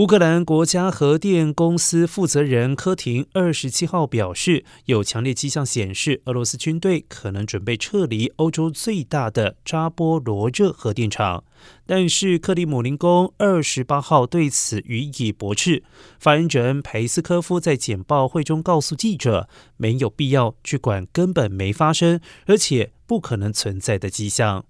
乌克兰国家核电公司负责人科廷二十七号表示有强烈迹象显示俄罗斯军队可能准备撤离欧洲最大的扎波罗热核电厂。但是克里姆林宫二十八号对此予以驳斥。发言人佩斯科夫在简报会中告诉记者没有必要去管根本没发生而且不可能存在的迹象。